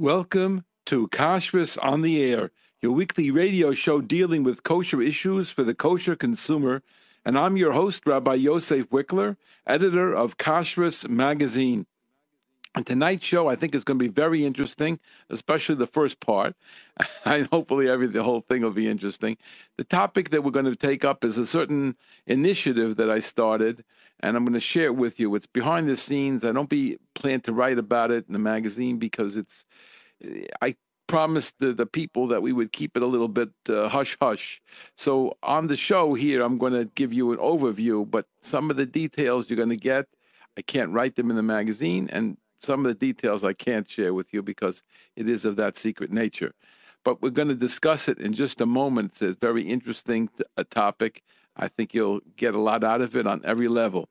Welcome to Kashrus on the Air, your weekly radio show dealing with kosher issues for the kosher consumer. And I'm your host, Rabbi Yosef Wikler, editor of Kashrus Magazine. And tonight's show, I think, is going to be very interesting, especially the first part. and hopefully, every the whole thing will be interesting. The topic that we're going to take up is a certain initiative that I started, and I'm going to share it with you. It's behind the scenes. I don't be plan to write about it in the magazine because it's. I promised the, the people that we would keep it a little bit uh, hush hush. So on the show here, I'm going to give you an overview, but some of the details you're going to get, I can't write them in the magazine, and some of the details I can't share with you because it is of that secret nature. But we're going to discuss it in just a moment. It's a very interesting a topic. I think you'll get a lot out of it on every level.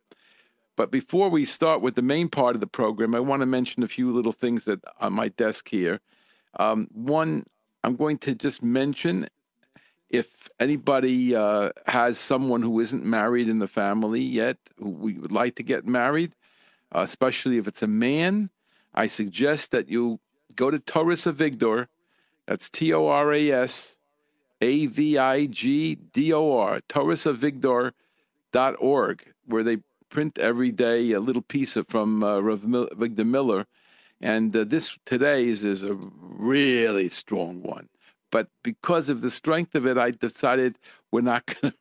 But before we start with the main part of the program, I want to mention a few little things that on my desk here. Um, one, I'm going to just mention if anybody uh, has someone who isn't married in the family yet, who we would like to get married, uh, especially if it's a man, I suggest that you go to Toras Avigdor. That's T O R A S A V I G D O R, torasavigdor.org, where they print every day a little piece of, from uh, Rav Avigdor Miller. And uh, this today's is a really strong one. But because of the strength of it, I decided we're not going to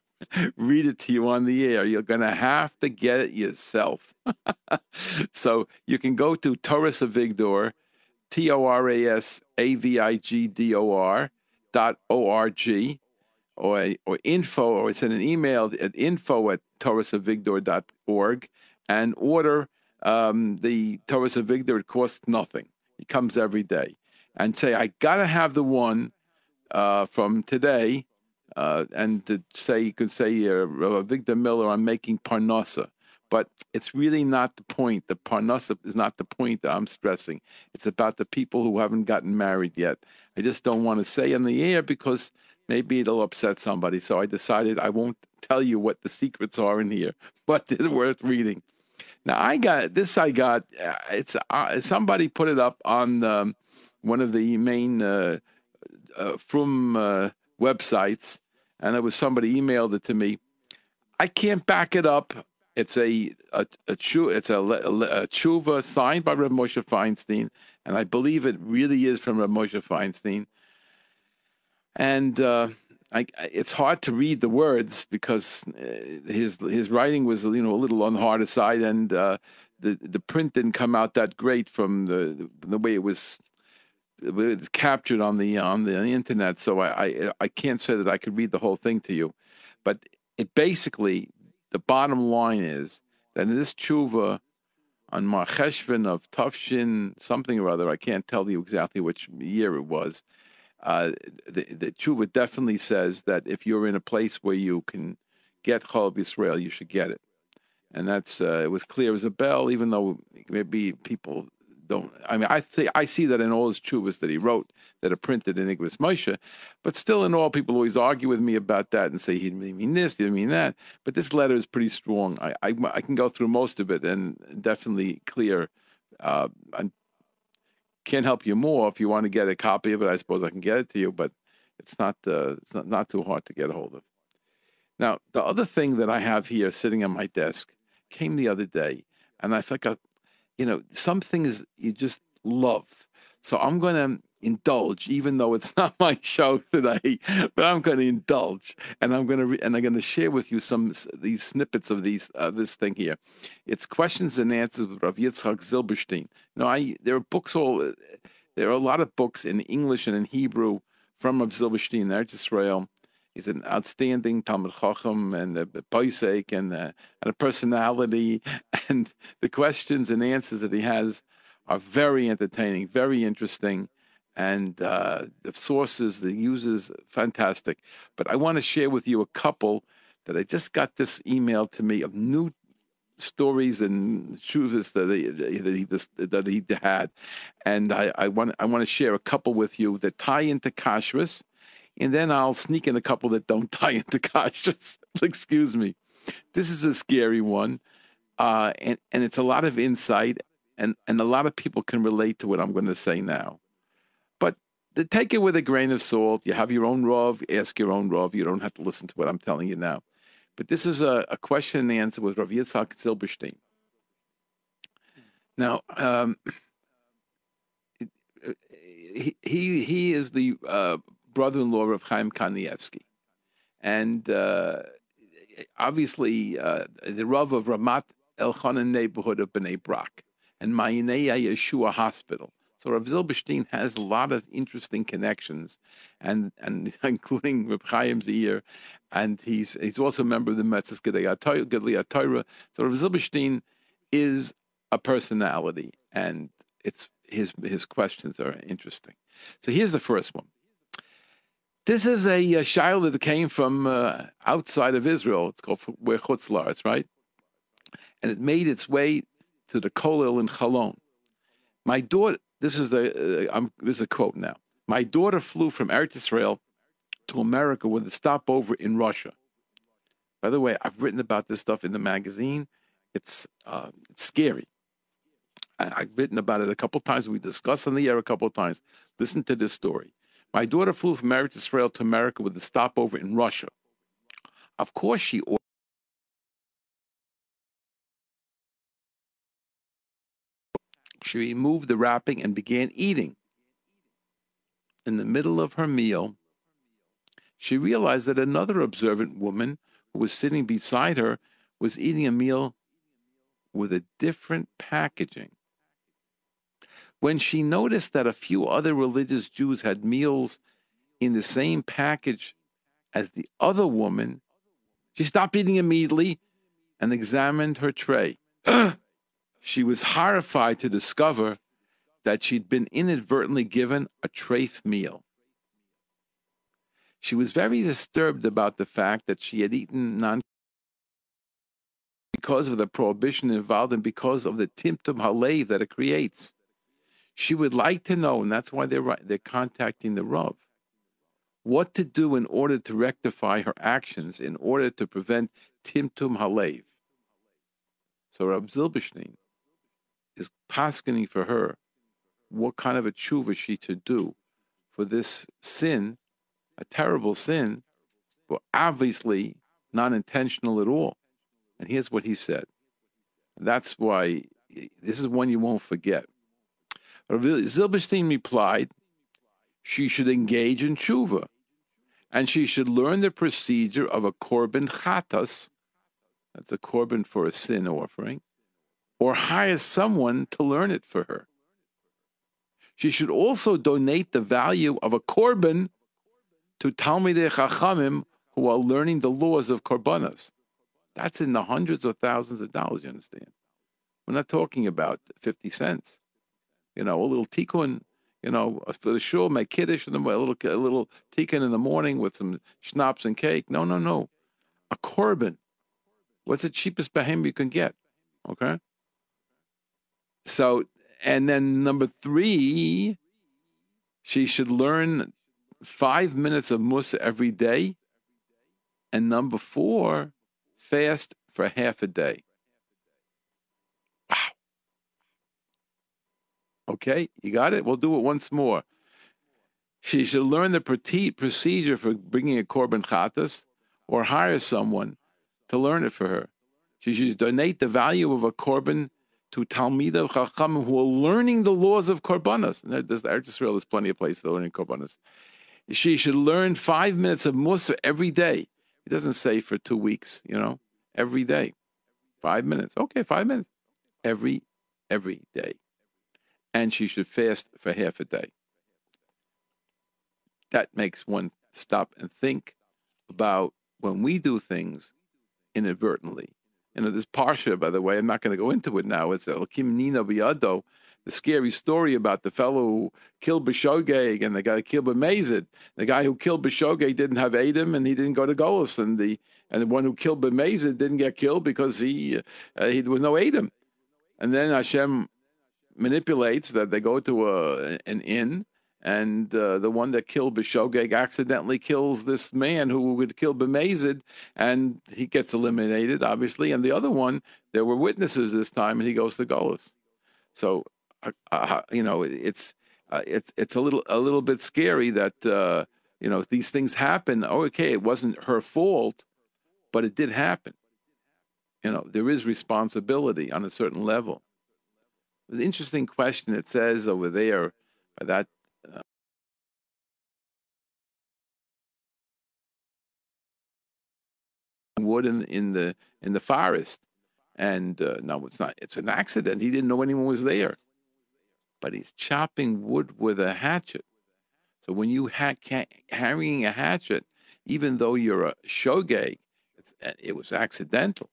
read it to you on the air. You're going to have to get it yourself. so you can go to Toras Avigdor, T O R A S A V I G D O R dot O R G, or, or info, or it's in an email at info at torasavigdor.org and order um, the Toras Avigdor. It costs nothing. It comes every day. And say, I got to have the one uh, from today uh, and to say you could say uh, Avigdor Miller, I'm making Parnassa, but it's really not the point. The Parnassa is not the point that I'm stressing. It's about the people who haven't gotten married yet. I just don't want to say in the air because maybe it'll upset somebody. So I decided I won't tell you what the secrets are in here, but it's worth reading. Now I got this. I got uh, it's uh, somebody put it up on um, one of the main uh, uh from uh, websites and it was somebody emailed it to me. I can't back it up. It's a a, a it's a, a, a tshuva signed by Rav Moshe Feinstein, and I believe it really is from Rav Moshe Feinstein. And uh, I, it's hard to read the words because uh, his his writing was you know a little on the harder side, and uh, the the print didn't come out that great from the the way it was it's captured on the on the internet, so I, I, I can't say that I could read the whole thing to you, but it basically the bottom line is that in this tshuva on Mar Cheshvan of Tufshin something or other, I can't tell you exactly which year it was. Uh, the the tshuva definitely says that if you're in a place where you can get Chol Yisrael, you should get it, and that's uh, it was clear as a bell. Even though maybe people don't. I mean, I see I see that in all his chuvas that he wrote that are printed in Igros Moshe, but still, in all, people always argue with me about that and say he didn't mean this, he didn't mean that. But this letter is pretty strong. I I, I can go through most of it and definitely clear. Uh, I can't help you more if you want to get a copy of it. I suppose I can get it to you, but it's not uh, it's not, not too hard to get a hold of. Now, the other thing that I have here sitting on my desk came the other day, and I think I, you know, some things you just love. So I'm going to indulge, even though it's not my show today, but I'm going to indulge, and I'm going to re- and I'm going to share with you some these snippets of these uh, this thing here. It's questions and answers with Rav Yitzchak Zilberstein. You know, I there are books all there are a lot of books in English and in Hebrew from Rav Zilberstein, Eretz Israel. He's an outstanding Talmid Chacham and a poisek and, a, and a personality. And the questions and answers that he has are very entertaining, very interesting. And uh, the sources, the uses, fantastic. But I want to share with you a couple that I just got this email to me of new stories and shuvas that he, that he that he had, and I, I want I want to share a couple with you that tie into kashrus and then I'll sneak in a couple that don't tie into kashrus. Excuse me. This is a scary one, uh, and and it's a lot of insight, and and a lot of people can relate to what I'm going to say now. But take it with a grain of salt. You have your own Rav, ask your own Rav. You don't have to listen to what I'm telling you now. But this is a, a question and answer with Rav Yitzhak Zilberstein. Now, um, he, he, he is the uh, brother-in-law of Chaim Kanievsky. And uh, obviously, uh, the Rav of Ramat Elchanan neighborhood of Bnei Brak and Mayanei Hayeshua Hospital. So Rav Zilberstein has a lot of interesting connections, and and including Reb Chaim Zir, and he's he's also a member of the Moetzes Gedolei Torah. So Rav Zilberstein is a personality, and it's his his questions are interesting. So here's the first one. This is a, a child that came from uh, outside of Israel. It's called where Chutzlar, right? And it made its way to the Kolel in Chalon. My daughter, this is the uh, this is a quote now. My daughter flew from Eretz Israel to America with a stopover in Russia. By the way, I've written about this stuff in the magazine. It's uh, it's scary. I, have written about it a couple times. We discussed on the air a couple times. Listen to this story. My daughter flew from Eretz Israel to America with a stopover in Russia. Of course, she She removed the wrapping and began eating. In the middle of her meal, she realized that another observant woman who was sitting beside her was eating a meal with a different packaging. When she noticed that a few other religious Jews had meals in the same package as the other woman, she stopped eating immediately and examined her tray. She was horrified to discover that she'd been inadvertently given a treif meal. She was very disturbed about the fact that she had eaten non because of the prohibition involved and because of the timtum halev that it creates. She would like to know, and that's why they're they're contacting the Rav, what to do in order to rectify her actions, in order to prevent timtum halev. So Rav Zilberstein is paskening for her what kind of a tshuva she to do for this sin, a terrible sin, but obviously not intentional at all. And here's what he said. That's why this is one you won't forget. Zilberstein replied, she should engage in tshuva, and she should learn the procedure of a korban chatas, that's a korban for a sin offering, or hire someone to learn it for her. She should also donate the value of a korban to Talmidei Chachamim who are learning the laws of korbanos. That's in the hundreds of thousands of dollars, you understand? We're not talking about 50 cents. You know, a little tikkun, you know, for the shul, make kiddush, and a little, a little tikkun in the morning with some schnapps and cake. No, no, no. A korban. What's the cheapest behem you can get? Okay? So, and then number three, she should learn five minutes of Mussar every day. And number four, fast for half a day. Okay, you got it? We'll do it once more. She should learn the procedure for bringing a korban chatas or hire someone to learn it for her. She should donate the value of a korban to Talmidei Chachamim who are learning the laws of Korbanos. There's there's plenty of places learning Korbanos. She should learn five minutes of Mussar every day. It doesn't say for two weeks, you know, every day. Five minutes. Okay, five minutes. Every, every day. And she should fast for half a day. That makes one stop and think about when we do things inadvertently know, this Parsha, by the way, I'm not going to go into it now. It's Elokim Nina Biado, the scary story about the fellow who killed Bishogeg and the guy who killed Bemazid. The guy who killed Bishogeg didn't have eidim and he didn't go to Golos. And the and the one who killed Bemazid didn't get killed because he, uh, he there was no eidim. And then Hashem manipulates that they go to a, an inn and uh, the one that killed Bishogeg accidentally kills this man who would kill Bemazid, and he gets eliminated, obviously. And the other one, there were witnesses this time, and he goes to Golas. So, uh, uh, you know, it's uh, it's it's a little a little bit scary that uh, you know these things happen. Okay, it wasn't her fault, but it did happen. You know, there is responsibility on a certain level. An interesting question. It says over there by that. Uh, wood in in the in the forest, and uh, no, it's not. It's an accident. He didn't know anyone was there, but he's chopping wood with a hatchet. So when you ha- carrying a hatchet, even though you're a shogeg, it was accidental,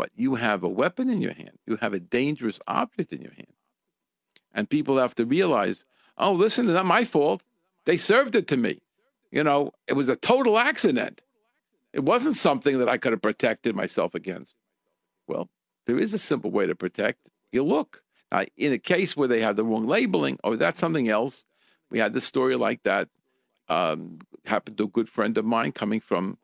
but you have a weapon in your hand. You have a dangerous object in your hand, and people have to realize, oh, listen, it's not my fault. They served it to me. You know, it was a total accident. It wasn't something that I could have protected myself against. Well, there is a simple way to protect. You look. Now, in a case where they have the wrong labeling, or that's something else, we had this story like that. Um, happened to a good friend of mine coming from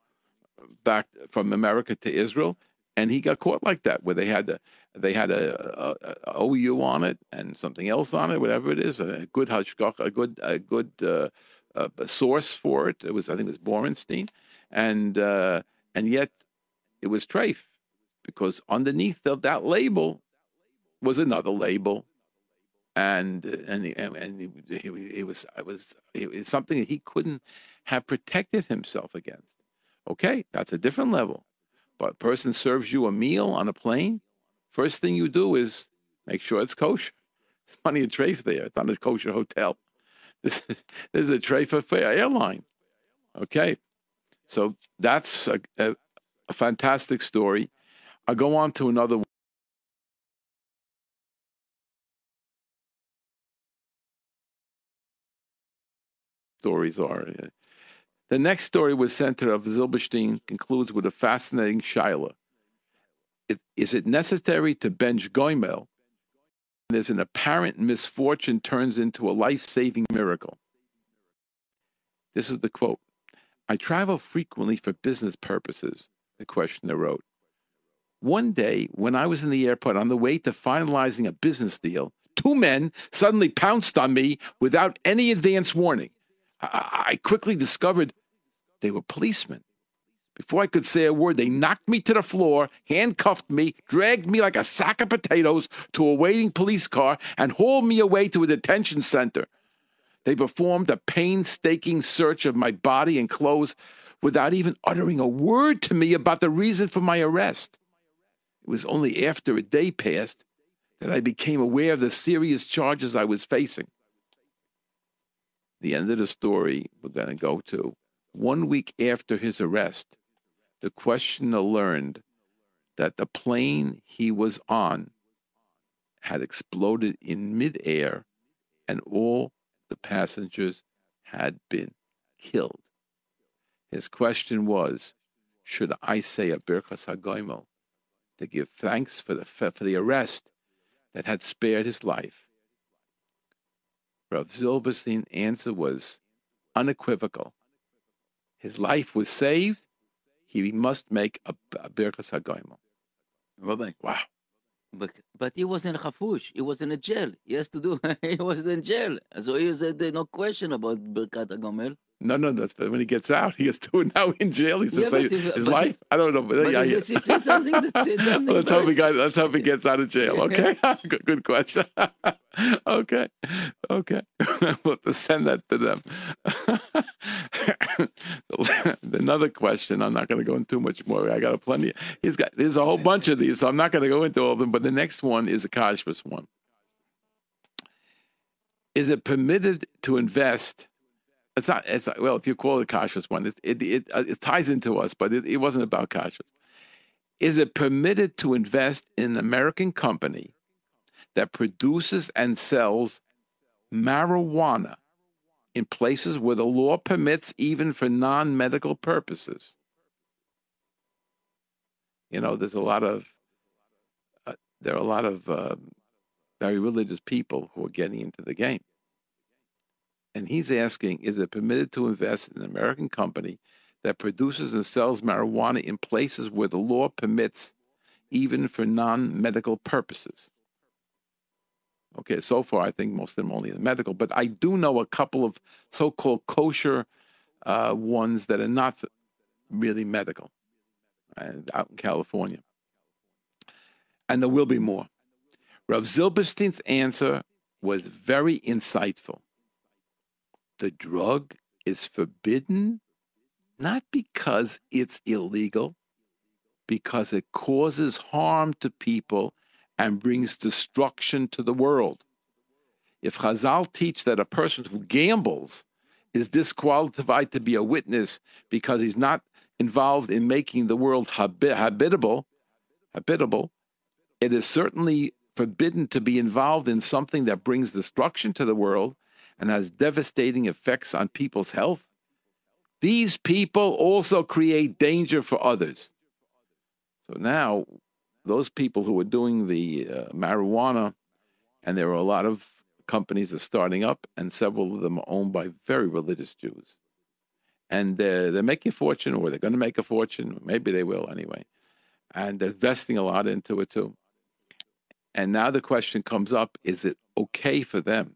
back from America to Israel, and he got caught like that, where they had a, they had a, a, a OU on it and something else on it, whatever it is, a good hashgach, a good a good uh, uh, source for it. It was I think it was Borenstein, and uh, and yet it was Trafe, because underneath of that label was another label, and and and, he, was it was it was something that he couldn't have protected himself against. Okay, that's a different level. But a person serves you a meal on a plane, first thing you do is make sure it's kosher. It's money a trafe there. It's not a kosher hotel. This is, this is a airline. Okay, so that's a, a, a fantastic story. I'll go on to another one. stories are. Uh, The next story with center of Zilberstein concludes with a fascinating shaila. Is it necessary to bench goimel? As an apparent misfortune turns into a life-saving miracle. This is the quote. I travel frequently for business purposes, the questioner wrote. One day, when I was in the airport on the way to finalizing a business deal, two men suddenly pounced on me without any advance warning. I, I quickly discovered they were policemen. Before I could say a word, they knocked me to the floor, handcuffed me, dragged me like a sack of potatoes to a waiting police car, and hauled me away to a detention center. They performed a painstaking search of my body and clothes without even uttering a word to me about the reason for my arrest. It was only after a day passed that I became aware of the serious charges I was facing. The end of the story we're going to go to. One week after his arrest, the questioner learned that the plane he was on had exploded in midair and all the passengers had been killed. His question was, should I say a Birkas HaGoimel to give thanks for the, for the arrest that had spared his life? Rav Zilberstein's answer was unequivocal. His life was saved. He must make a, a Birkas HaGoimel. Rabbi. Wow. But but he was in Hafush. He was in a jail. He has to do. he was in jail, so he was. There's no question about Birkat Gomel. No, no, that's but when he gets out. He has to now in jail. He's yeah, to save his life. I don't know, but, but yeah, it's, it's, it's, something that's it's something let's hope he got, let's hope he gets out of jail. Okay, good, good question. okay, okay. we'll send that to them. Another question. I'm not going to go into too much more. I got a plenty. He's got. There's a whole bunch of these, so I'm not going to go into all of them. But the next one is a Kashrus one. Is it permitted to invest? It's not. It's not, well, if you call it kashrus one, it it, it, uh, it ties into us, but it, it wasn't about kashrus. Is it permitted to invest in an American company that produces and sells marijuana in places where the law permits even for non-medical purposes? You know, there's a lot of uh, there are a lot of uh, very religious people who are getting into the game. And he's asking Is it permitted to invest in an American company that produces and sells marijuana in places where the law permits, even for non medical purposes? Okay, so far I think most of them only in the medical, but I do know a couple of so-called kosher uh, ones that are not really medical uh, out in California, and there will be more. Rav Zilberstein's answer was very insightful. The drug is forbidden not because it's illegal, because it causes harm to people and brings destruction to the world. If Chazal teach that a person who gambles is disqualified to be a witness because he's not involved in making the world habitable, habitable, it is certainly forbidden to be involved in something that brings destruction to the world and has devastating effects on people's health. These people also create danger for others. So now those people who are doing the uh, marijuana, and there are a lot of companies are starting up, and several of them are owned by very religious Jews. And they're, they're making a fortune, or they're going to make a fortune. Maybe they will anyway. And they're investing a lot into it too. And now the question comes up is it okay for them?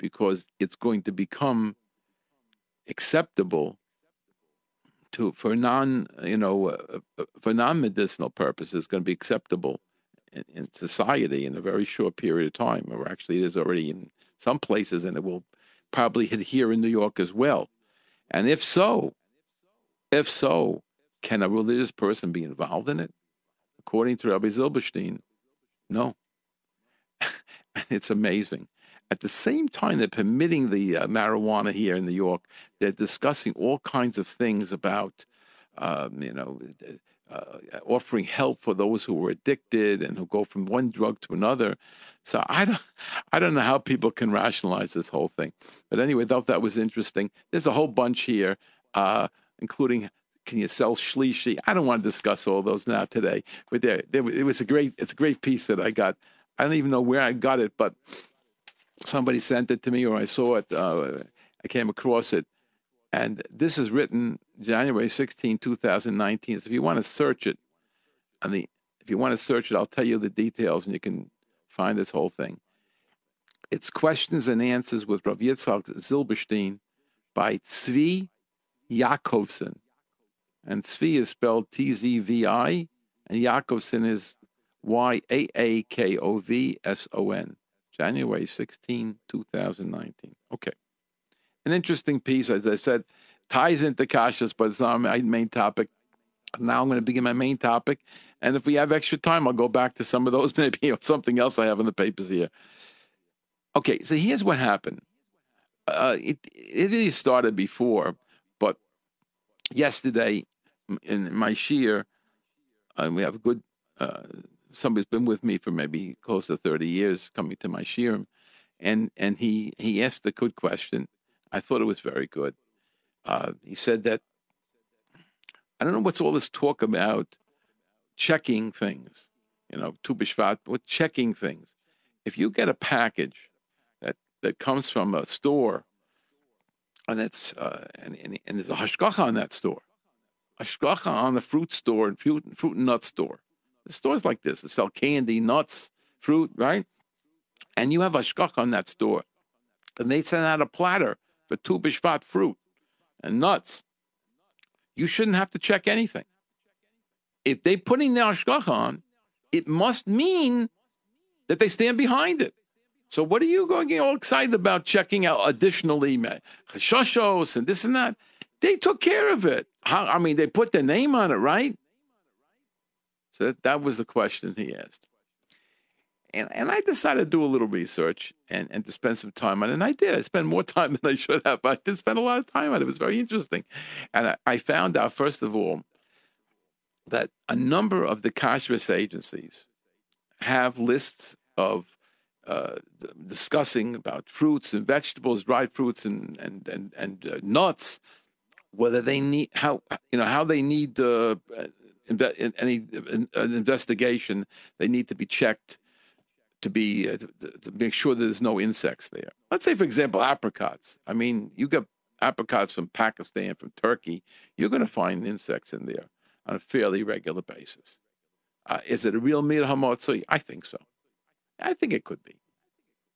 Because it's going to become acceptable to for non you know uh, uh for non medicinal purposes going to be acceptable in, in, society in a very short period of time, or actually it is already in some places, and it will probably hit here in New York as well. And if so, if so, can a religious person be involved in it? According to Rabbi Zilberstein, no. it's amazing. At the same time, they're permitting the uh, marijuana here in New York. They're discussing all kinds of things about, um, you know, uh, offering help for those who were addicted and who go from one drug to another. So I don't, I don't know how people can rationalize this whole thing. But anyway, I thought that was interesting. There's a whole bunch here, uh, including can you sell shlishi? I don't want to discuss all those now today. But there, there, it was a great, it's a great piece that I got. I don't even know where I got it, but somebody sent it to me or I saw it. Uh, I came across it. And this is written January 16, 2019. So if you want to search it, on the, if you want to search it, I'll tell you the details and you can find this whole thing. It's questions and answers with Rav Yitzhak Zilberstein by Tzvi Yaakovson. And Tzvi is spelled T Z V I, and Yaakovson is Y A A K O V S O N. January 16, 2019. Okay. An interesting piece, as I said, ties into Kashrus, but it's not my main topic. Now I'm going to begin my main topic. And if we have extra time, I'll go back to some of those, maybe or something else I have in the papers here. Okay, so here's what happened. Uh, it it really started before, but yesterday in my shiur, uh, we have a good uh, somebody's been with me for maybe close to 30 years coming to my shiurim and and he he asked a good question. I thought it was very good. Uh, he said that i don't know what's all this talk about checking things you know tu b'shvat with checking things. If you get a package that that comes from a store and it's uh, and, and, and there's a hashgacha on that store hashgacha on the fruit store and fruit, fruit and nut store the stores like this that sell candy, nuts, fruit, right? And you have a shkach on that store. And they send out a platter for Tu B'Shvat fruit and nuts. You shouldn't have to check anything. If they're putting the ashkach on, it must mean that they stand behind it. So what are you going to get all excited about checking out additionally chashashos and this and that? They took care of it. How, I mean, they put their name on it, right? So that, that was the question he asked. And, and I decided to do a little research and, and to spend some time on it. And I did. I spent more time than I should have, but I did spend a lot of time on it. It was very interesting. And I, I found out, first of all, that a number of the kashrus agencies have lists of uh, discussing about fruits and vegetables, dried fruits and and and, and uh, nuts, whether they need how you know how they need uh, inve- any an investigation, they need to be checked to be uh, to, to, make sure there's no insects there. Let's say, for example, apricots. I mean, you get apricots from Pakistan, from Turkey. You're going to find insects in there on a fairly regular basis. Uh, is it a real miut hamatzui? I think so. I think it could be.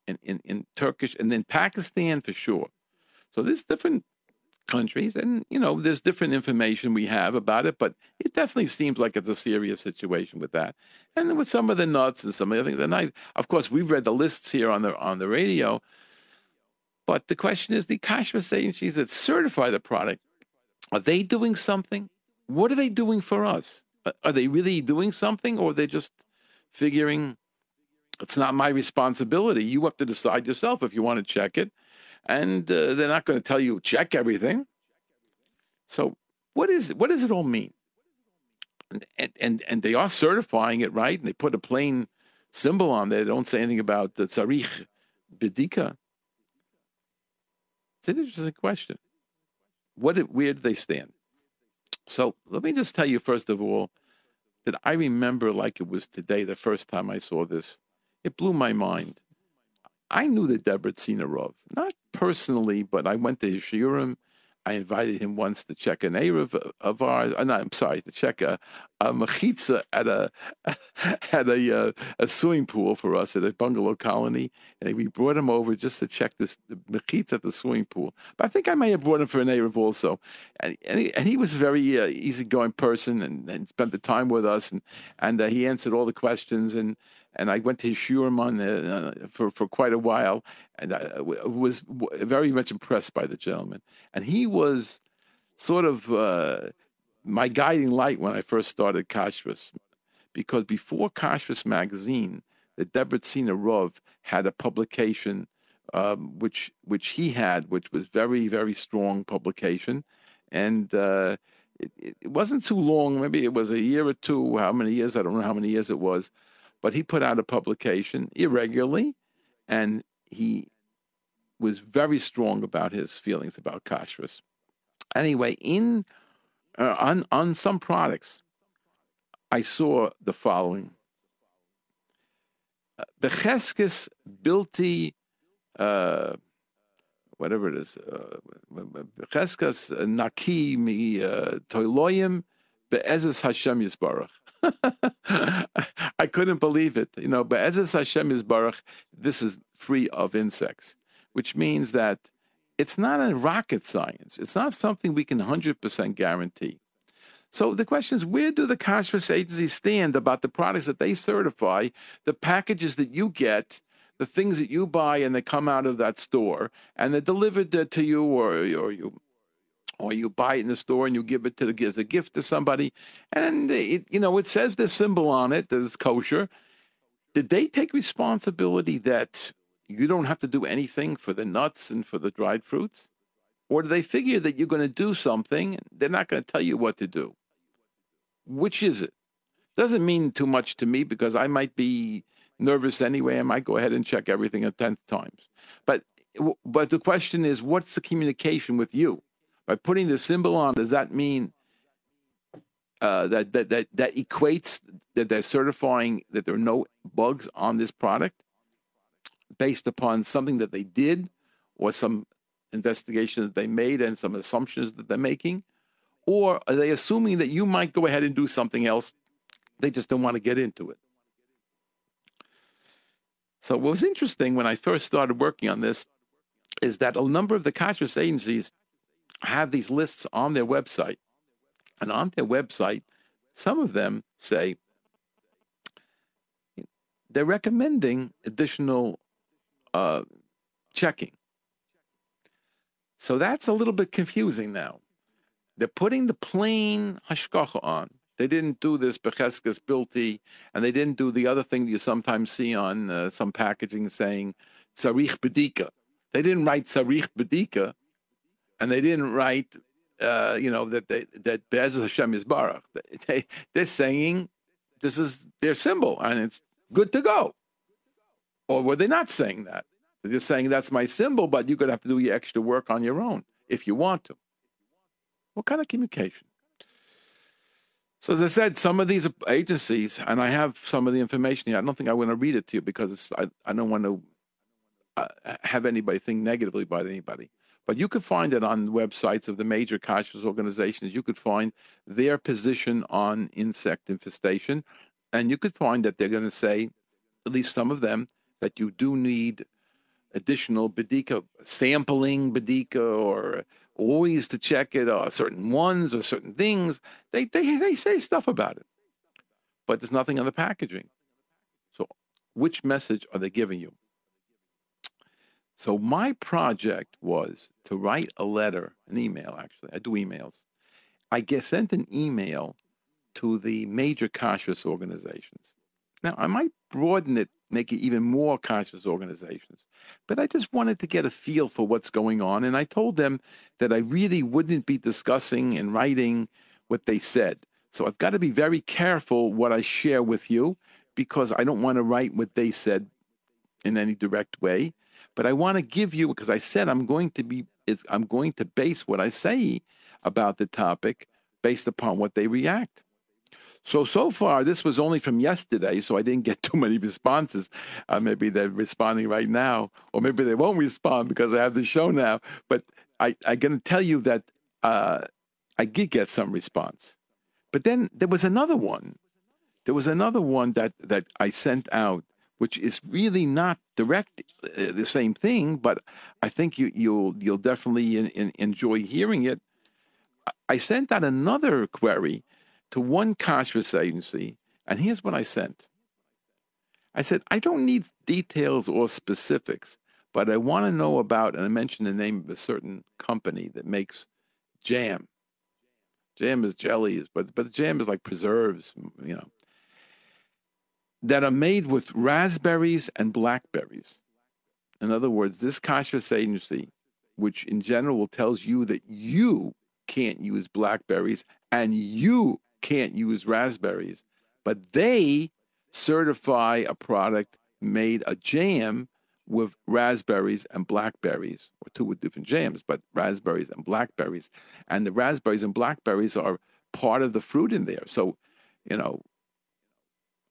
in, in, in Turkish, and then Pakistan for sure. So there's different countries, and you know, there's different information we have about it, but it definitely seems like it's a serious situation with that, and with some of the nuts and some of the things. And I, of course, we've read the lists here on the on the radio, but the question is, the kashrus agencies that certify the product, are they doing something? What are they doing for us? Are they really doing something, or are they just figuring it's not my responsibility? You have to decide yourself if you want to check it and uh, they're not going to tell you check everything. So what is what does it all mean? And and and they are certifying it right, and they put a plain symbol on there. They don't say anything about the tzarich bedika. It's an interesting question. What where do they stand? So let me just tell you first of all that I remember like it was today, the first time I saw this. It blew my mind. I knew the Debrecen Rav, not personally, but I went to his shiurim. I invited him once to check an Eruv of ours. Uh, no, I'm sorry, to check a, a mechitza at a at a, uh, a swimming pool for us at a bungalow colony, and we brought him over just to check this the mechitza at the swimming pool. But I think I may have brought him for an Eruv also, and and he, and he was a very uh, easygoing person and, and spent the time with us, and and uh, he answered all the questions and and I went to shiurim uh, for for quite a while, and I was very much impressed by the gentleman. And he was sort of uh, my guiding light when I first started Kashrus, because before Kashrus magazine, the Debrecen Rav had a publication um, which which he had, which was very very strong publication, and. Uh, it, it wasn't too long. Maybe it was a year or two. How many years? I don't know how many years it was but he put out a publication irregularly, and he was very strong about his feelings about kashrus. Anyway, in uh, on on some products, I saw the following: uh, the cheskes bilti, uh, whatever it is, uh, cheskes naki mi uh, toiloyim be'ezes Hashem yisbarach. I couldn't believe it. You know, but as Hashem is Baruch, this is free of insects, which means that it's not a rocket science. It's not something we can 100% guarantee. So the question is, where do the kashrus agencies stand about the products that they certify, the packages that you get, the things that you buy and they come out of that store and they're delivered to you or, or you or you buy it in the store and you give it to the, as a gift to somebody, and it, you know it says the symbol on it that it's kosher. Did they take responsibility that you don't have to do anything for the nuts and for the dried fruits, or do they figure that you're going to do something? They're not going to tell you what to do. Which is it? Doesn't mean too much to me because I might be nervous anyway. I might go ahead and check everything a tenth times. But but the question is, what's the communication with you? By putting the symbol on, does that mean uh, that, that that that equates that they're certifying that there are no bugs on this product based upon something that they did or some investigation that they made and some assumptions that they're making? Or are they assuming that you might go ahead and do something else? They just don't want to get into it. So, what was interesting when I first started working on this is that a number of the kashrus agencies have these lists on their website. And on their website, some of them say they're recommending additional uh, checking. So that's a little bit confusing now. They're putting the plain hashgacha on. They didn't do this becheskes bilti, and they didn't do the other thing you sometimes see on uh, some packaging saying tzarich bedika. They didn't write tzarich bedika and they didn't write, uh, you know, that they, that Be'ez Hashem is Baruch. They, they're saying this is their symbol and it's good to go. Or were they not saying that? They're just saying that's my symbol, but you're going to have to do your extra work on your own if you want to. What kind of communication? So as I said, some of these agencies, and I have some of the information here. I don't think I want to read it to you because I, I don't want to uh, have anybody think negatively about anybody. But you could find it on websites of the major kashrus organizations. You could find their position on insect infestation. And you could find that they're going to say, at least some of them, that you do need additional bedika sampling bedika or always to check it or certain ones or certain things. They they they say stuff about it, but there's nothing on the packaging. So, which message are they giving you? So my project was to write a letter, an email actually. I do emails. I get sent an email to the major kashrus organizations. Now I might broaden it, make it even more kashrus organizations, but I just wanted to get a feel for what's going on. And I told them that I really wouldn't be discussing and writing what they said. So I've got to be very careful what I share with you because I don't want to write what they said in any direct way. But I want to give you because I said I'm going to be I'm going to base what I say about the topic based upon what they react. So so far, this was only from yesterday, so I didn't get too many responses. Uh, maybe they're responding right now, or maybe they won't respond because I have the show now. But I, I'm going to tell you that uh, I did get some response. But then there was another one. There was another one that that I sent out which is really not direct uh, the same thing, but I think you, you'll you'll definitely in, in, enjoy hearing it. I sent out another query to one kashrus agency, and here's what I sent. I said I don't need details or specifics, but I want to know about, and I mentioned the name of a certain company that makes jam. Jam is jellies, but but jam is like preserves, you know that are made with raspberries and blackberries. In other words, this kashrus agency, which in general tells you that you can't use blackberries and you can't use raspberries, but they certify a product made a jam with raspberries and blackberries, or two with different jams, but raspberries and blackberries. And the raspberries and blackberries are part of the fruit in there. So, you know,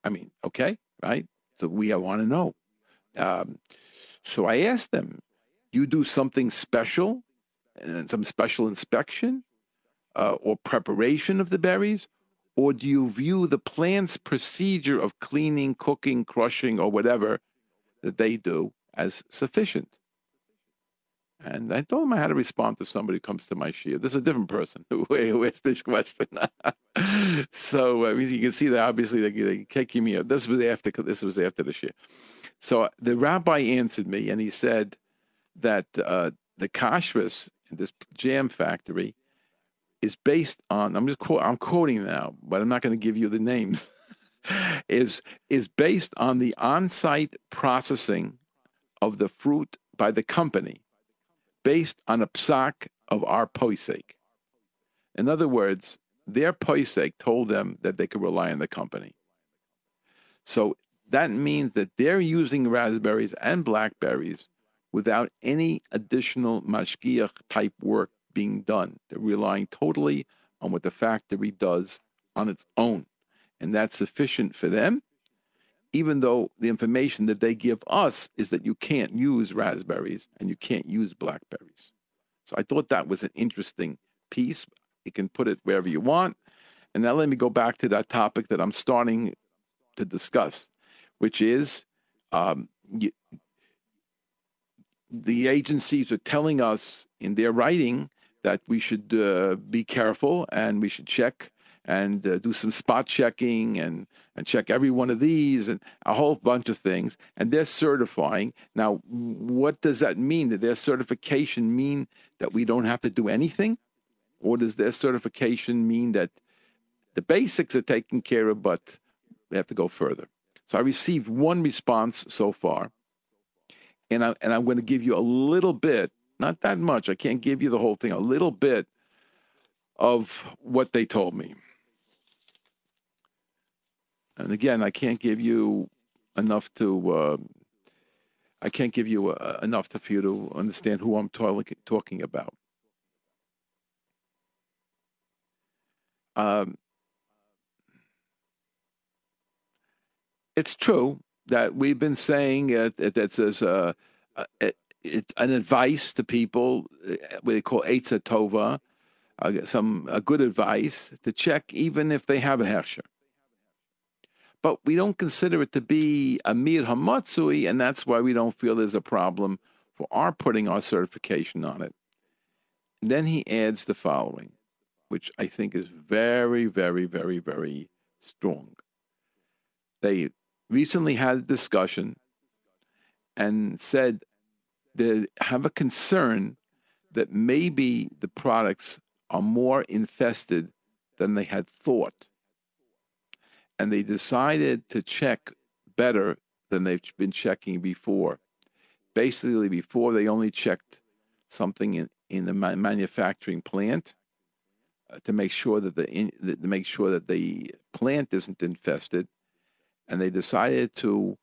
I mean, okay, right? So we want to know. Um, so I asked them, do you do something special and some special inspection uh, or preparation of the berries? Or do you view the plant's procedure of cleaning, cooking, crushing, or whatever that they do as sufficient? And I told him I had to respond to somebody who comes to my shiur. This is a different person who, asked this question. so I mean, you can see that obviously they, they kicking me out. This was after this was after the shiur. So the rabbi answered me and he said that uh, the kashrus in this jam factory is based on. I'm just quote, I'm quoting now, but I'm not going to give you the names. is is based on the on-site processing of the fruit by the company based on a psak of our posek. In other words, their posek told them that they could rely on the company. So that means that they're using raspberries and blackberries without any additional mashgiach type work being done. They're relying totally on what the factory does on its own. And that's sufficient for them even though the information that they give us is that you can't use raspberries and you can't use blackberries. So I thought that was an interesting piece. You can put it wherever you want. And now let me go back to that topic that I'm starting to discuss, which is um, you, the agencies are telling us in their writing that we should uh, be careful and we should check and uh, do some spot checking and and check every one of these and a whole bunch of things and they're certifying. Now what does that mean? Does their certification mean that we don't have to do anything? Or does their certification mean that the basics are taken care of but they have to go further? So i received one response so far and I, and i'm going to give you a little bit not that much i can't give you the whole thing a little bit of what they told me and again, I can't give you enough to. Uh, I can't give you uh, enough to, for you to understand who I'm talk, talking about. Um, it's true that we've been saying it, it, that says uh, it, an advice to people, uh, what they call Eitzah Tova, uh, some a good advice to check even if they have a hechsher but we don't consider it to be a miut hamatzui, and that's why we don't feel there's a problem for our putting our certification on it. And then he adds the following, which I think is very, very, very, very strong. They recently had a discussion and said they have a concern that maybe the products are more infested than they had thought. And they decided to check better than they've been checking before. Basically, before they only checked something in, in the manufacturing plant uh, to make sure that the in, to make sure that the plant isn't infested, and they decided to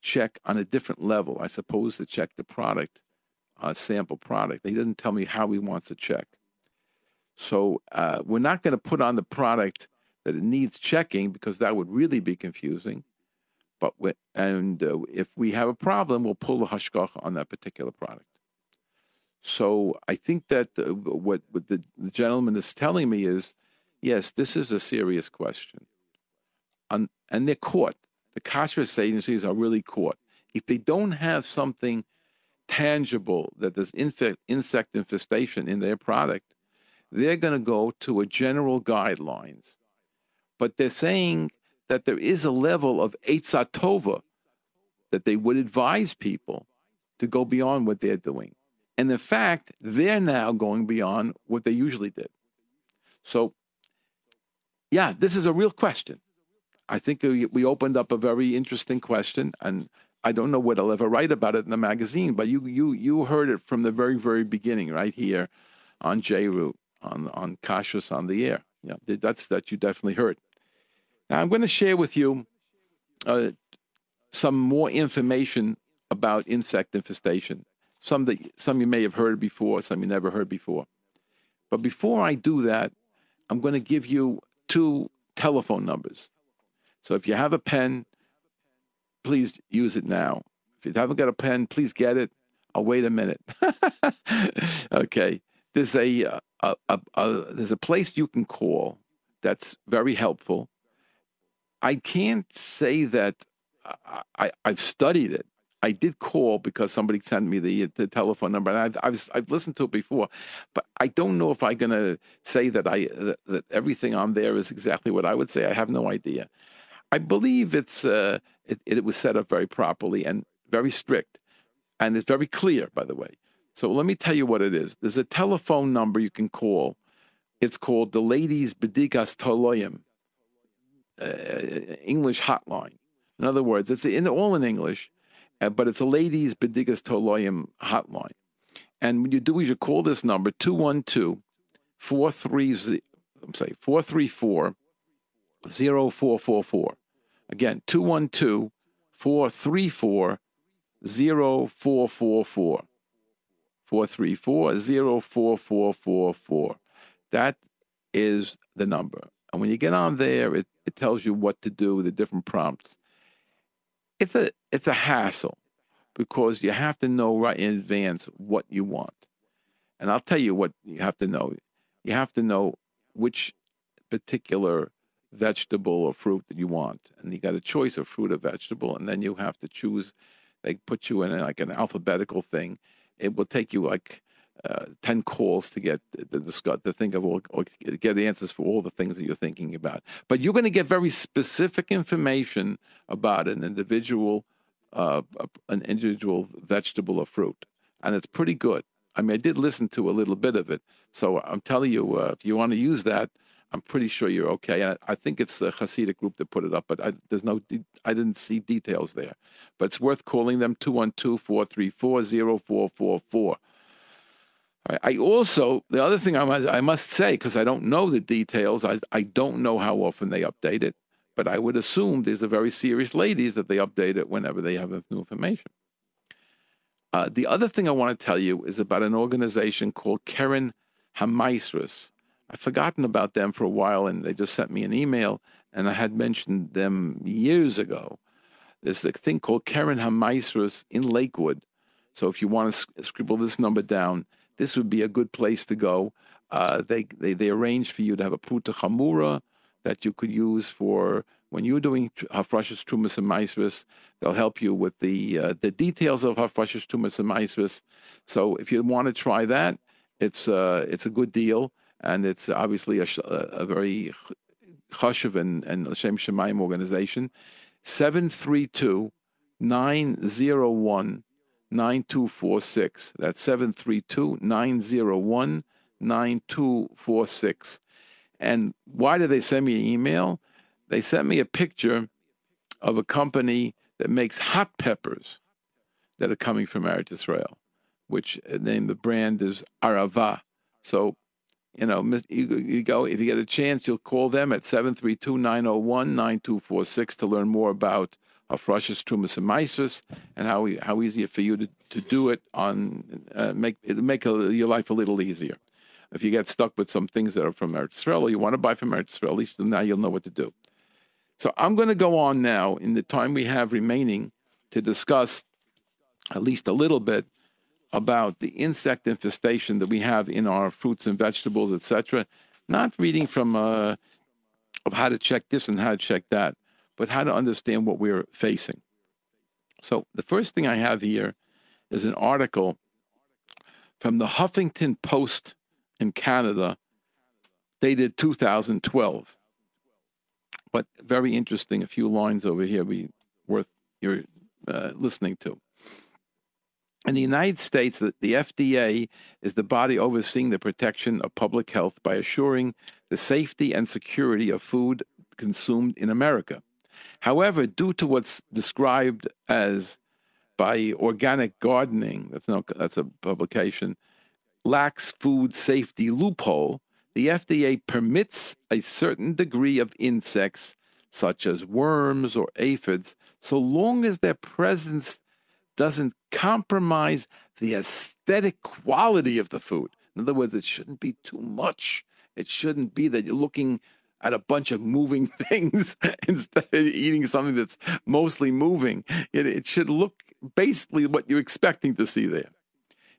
check on a different level. I suppose to check the product, uh, sample product. They didn't tell me how he wants to check. So uh, we're not going to put on the product that it needs checking because that would really be confusing. But and uh, if we have a problem, we'll pull the hashgacha on that particular product. So I think that uh, what, what the, the, gentleman is telling me is, yes, this is a serious question, and they're caught the kashrus agencies are really caught. If they don't have something tangible that there's insect, insect infestation in their product, they're going to go to a general guidelines. But they're saying that there is a level of Eitzatova that they would advise people to go beyond what they're doing. And in fact, they're now going beyond what they usually did. So, yeah, this is a real question. I think we opened up a very interesting question, and I don't know what I'll ever write about it in the magazine, but you you you heard it from the very very beginning, right here on JRoot on on Kashrus on the air. Yeah, that's that you definitely heard. Now I'm going to share with you uh, some more information about insect infestation. Some that some you may have heard before, some you never heard before. But before I do that, I'm going to give you two telephone numbers. So if you have a pen, please use it now. If you haven't got a pen, please get it. I'll wait a minute. okay. There's a, uh, a, a, a, there's a place you can call that's very helpful. I can't say that I, I've studied it. I did call because somebody sent me the the telephone number, and I've I've, I've listened to it before, but I don't know if I'm going to say that I that, that, everything on there is exactly what I would say. I have no idea. I believe it's uh, it, it was set up very properly and very strict, and it's very clear, by the way. So let me tell you what it is. There's a telephone number you can call. It's called the Ladies Bedikas Toloyim uh, English hotline. In other words, it's in all in English, uh, but it's a Ladies Bedikas Toloyim hotline. And what you do you call this number 212 430, I'm sorry, 434 0444. Again, 212 434 0444. 434 0444. That is the number. And when you get on there, it, it tells you what to do, with the different prompts. It's a it's a hassle because you have to know right in advance what you want. And I'll tell you what you have to know. You have to know which particular vegetable or fruit that you want. And you got a choice of fruit or vegetable, and then you have to choose. They put you in like an alphabetical thing. It will take you like uh, 10 calls to get the, the, to think of all, or get answers for all the things that you're thinking about. But you're going to get very specific information about an individual, uh, an individual vegetable or fruit, and it's pretty good. I mean, I did listen to a little bit of it, so I'm telling you, uh, if you want to use that, I'm pretty sure you're okay. I, I think it's a Hasidic group that put it up, but I, there's no, de- I didn't see details there. But it's worth calling them 212-434-0444. I also, the other thing I must, I must say, because I don't know the details, I, I don't know how often they update it, but I would assume there's a very serious ladies that they update it whenever they have new information. Uh, the other thing I want to tell you is about an organization called Keren Hamaisris. I've forgotten about them for a while, and they just sent me an email, and I had mentioned them years ago. There's a thing called Keren Hamaisrus in Lakewood. So if you want to scribble this number down, this would be a good place to go. Uh, they, they they arrange for you to have a pruta chamura, that you could use for when you're doing Hafrashas Trumas and Maisvis. They'll help you with the uh, the details of Hafrashas Trumas and Maisvis. So if you want to try that, it's uh, it's a good deal, and it's obviously a, a very chashuv and and Hashem Shemaim organization. 732 901 9246. That's 732 901 9246. And why did they send me an email? They sent me a picture of a company that makes hot peppers that are coming from Eretz Israel, which uh, name the brand is Arava. So, you know, you, you go if you get a chance, you'll call them at 732-901-9246 to learn more about Hafrashas Trumas and Maisus and how how easy for you to, to do it on uh, make it make a, your life a little easier. If you get stuck with some things that are from Eretz you want to buy from Eretz at least now you'll know what to do. So I'm going to go on now in the time we have remaining to discuss at least a little bit about the insect infestation that we have in our fruits and vegetables, etc. Not reading from uh, of how to check this and how to check that, but how to understand what we're facing. So the first thing I have here is an article from the Huffington Post in Canada, dated 2012. But very interesting, a few lines over here be worth your uh, listening to. In the United States, the, the FDA is the body overseeing the protection of public health by assuring the safety and security of food consumed in America. However, due to what's described as by organic gardening, that's no that's a publication, lax food safety loophole, the FDA permits a certain degree of insects, such as worms or aphids, so long as their presence doesn't compromise the aesthetic quality of the food. In other words, it shouldn't be too much. It shouldn't be that you're looking at a bunch of moving things instead of eating something that's mostly moving. It, it should look basically what you're expecting to see there.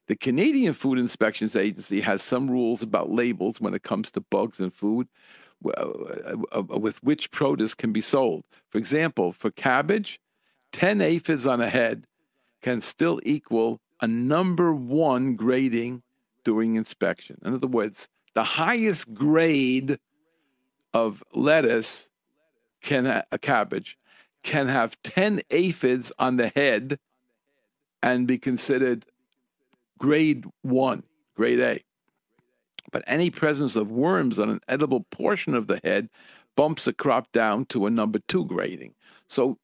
The Canadian Food Inspections Agency has some rules about labels when it comes to bugs in food uh, uh, with which produce can be sold. For example, for cabbage, 10 aphids on a head can still equal a number one grading during inspection. In other words, the highest grade of lettuce can a cabbage can have 10 aphids on the head and be considered grade one, grade A. But any presence of worms on an edible portion of the head bumps a crop down to a number two grading. So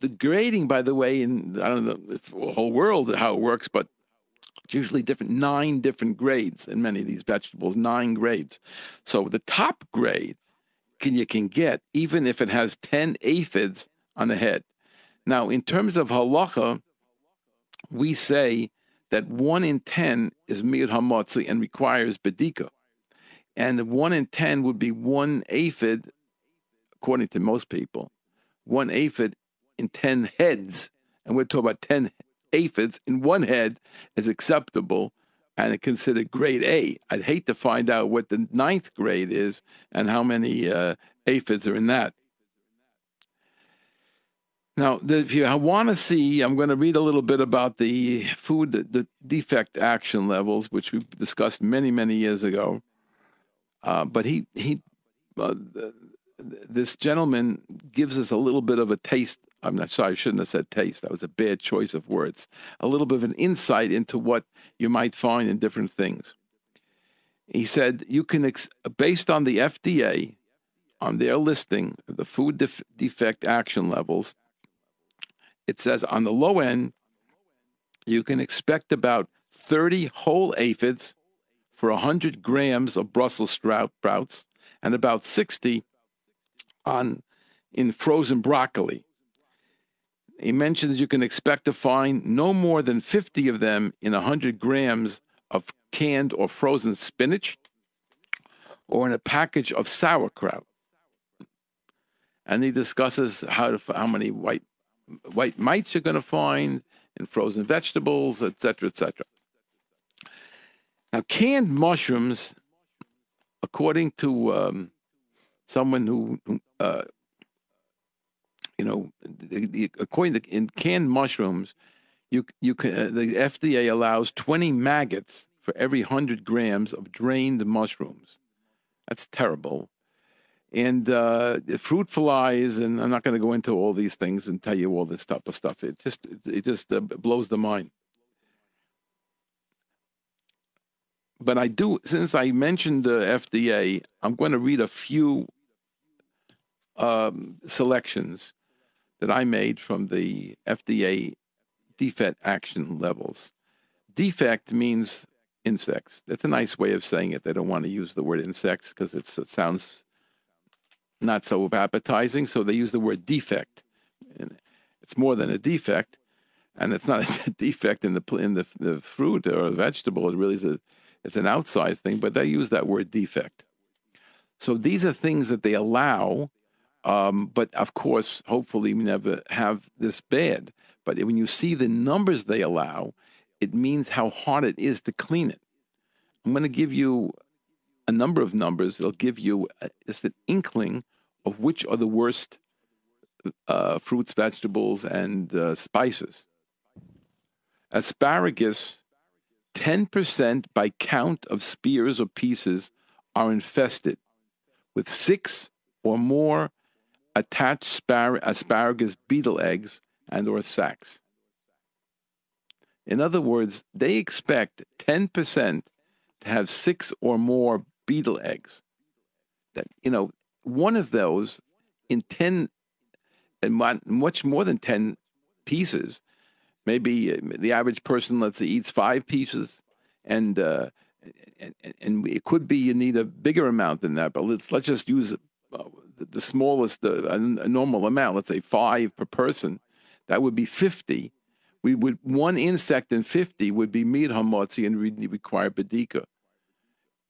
the grading, by the way, in I don't know the whole world how it works, but it's usually different, nine different grades in many of these vegetables, nine grades. So the top grade can you can get, even if it has 10 aphids on the head. Now, in terms of halacha, we say that one in 10 is miut hamatzui and requires bedika. And one in 10 would be one aphid, according to most people, one aphid in 10 heads. And we're talking about 10 aphids in one head is acceptable and considered grade A. I'd hate to find out what the ninth grade is and how many uh, aphids are in that. Now, if you want to see, I'm going to read a little bit about the food the defect action levels, which we discussed many, many years ago. Uh, but he he, uh, this gentleman gives us a little bit of a taste. I'm not sorry, I shouldn't have said taste. That was a bad choice of words. A little bit of an insight into what you might find in different things. He said you can, ex- based on the FDA, on their listing, the food def- defect action levels, it says on the low end, you can expect about 30 whole aphids for 100 grams of Brussels sprouts and about 60 on in frozen broccoli. He mentions you can expect to find no more than 50 of them in 100 grams of canned or frozen spinach or in a package of sauerkraut. And he discusses how to, how many white white mites you're going to find in frozen vegetables, etc., etc. Now, canned mushrooms, according to um, someone who, uh, you know, the, the, according to in canned mushrooms, you you can uh, the FDA allows 20 maggots for every 100 grams of drained mushrooms. That's terrible. And uh, fruit flies, and I'm not going to go into all these things and tell you all this type of stuff. It just it just uh, blows the mind. But I do, since I mentioned the FDA, I'm going to read a few um, selections that I made from the FDA defect action levels. Defect means insects. That's a nice way of saying it. They don't want to use the word insects because it sounds not so appetizing, so they use the word defect. And it's more than a defect, and it's not a defect in the in the, the fruit or the vegetable. It really is a it's an outside thing, but they use that word defect. So these are things that they allow, um, but of course, hopefully, we never have this bad. But when you see the numbers they allow, it means how hard it is to clean it. I'm going to give you a number of numbers. They'll give you just an inkling of which are the worst uh, fruits, vegetables, and uh, spices. Asparagus 10% by count of spears or pieces are infested with six or more attached spar- asparagus beetle eggs and or sacs. In other words, they expect 10% to have six or more beetle eggs. That you know, one of those in 10 and much more than 10 pieces maybe uh, the average person, let's say, eats five pieces, and uh, and, and it could be you need a bigger amount than that. But let's let's just use uh, the smallest, uh, a, normal amount. Let's say five per person. That would be fifty. We would one insect in fifty would be miut hamatzui and we require.